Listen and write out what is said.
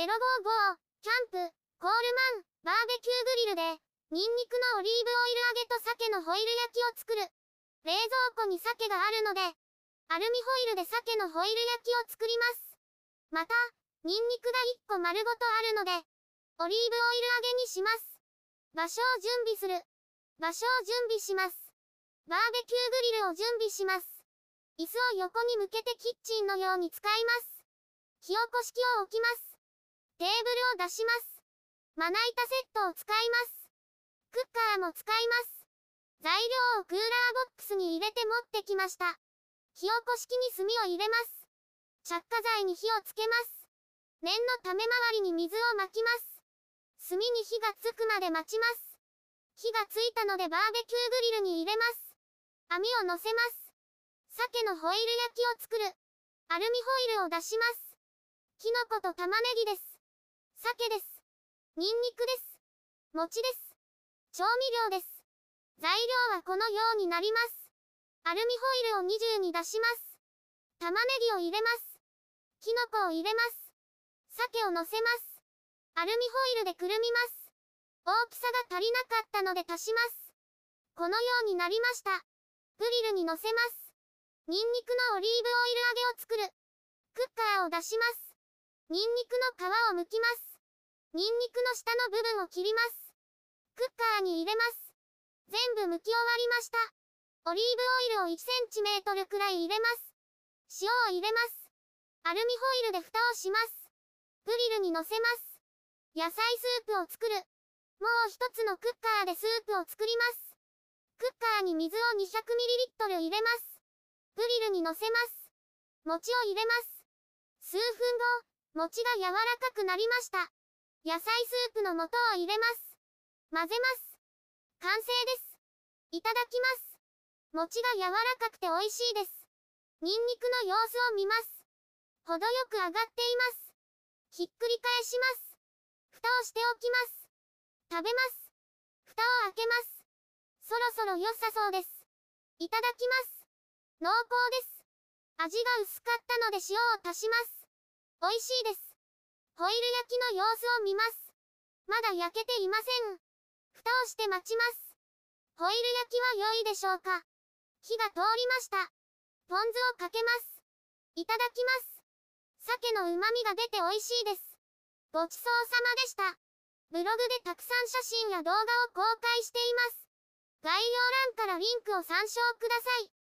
055、キャンプ、コールマン、バーベキューグリルで、ニンニクのオリーブオイル揚げと鮭のホイル焼きを作る。冷蔵庫に鮭があるので、アルミホイルで鮭のホイル焼きを作ります。また、ニンニクが1個丸ごとあるので、オリーブオイル揚げにします。場所を準備する。場所を準備します。バーベキューグリルを準備します。椅子を横に向けてキッチンのように使います。火起こし器を置きます。テーブルを出します。まな板セットを使います。クッカーも使います。材料をクーラーボックスに入れて持ってきました。火起こし器に炭を入れます。着火剤に火をつけます。念のため周りに水をまきます。炭に火がつくまで待ちます。火がついたのでバーベキューグリルに入れます。網を乗せます。鮭のホイル焼きを作る。アルミホイルを出します。キノコと玉ねぎです。鮭です。ニンニクです。餅です。調味料です。材料はこのようになります。アルミホイルを20に出します。玉ねぎを入れます。キノコを入れます。鮭を乗せます。アルミホイルでくるみます。大きさが足りなかったので足します。このようになりました。グリルに乗せます。ニンニクのオリーブオイル揚げを作る。クッカーを出します。ニンニクの皮を剥きます。ニンニクの下の部分を切ります。クッカーに入れます。全部剥き終わりました。オリーブオイルを1センチメートルくらい入れます。塩を入れます。アルミホイルで蓋をします。グリルに乗せます。野菜スープを作る。もう一つのクッカーでスープを作ります。クッカーに水を 200ml 入れます。グリルに乗せます。餅を入れます。数分後、餅が柔らかくなりました。野菜スープの素を入れます。混ぜます。完成です。いただきます。餅が柔らかくて美味しいです。ニンニクの様子を見ます。程よく上がっています。ひっくり返します。蓋をしておきます。食べます。蓋を開けます。そろそろ良さそうです。いただきます。濃厚です。味が薄かったので塩を足します。美味しいです。ホイル焼きの様子を見ます。まだ焼けていません。蓋をして待ちます。ホイル焼きは良いでしょうか火が通りました。ポン酢をかけます。いただきます。鮭の旨味が出て美味しいです。ごちそうさまでした。ブログでたくさん写真や動画を公開しています。概要欄からリンクを参照ください。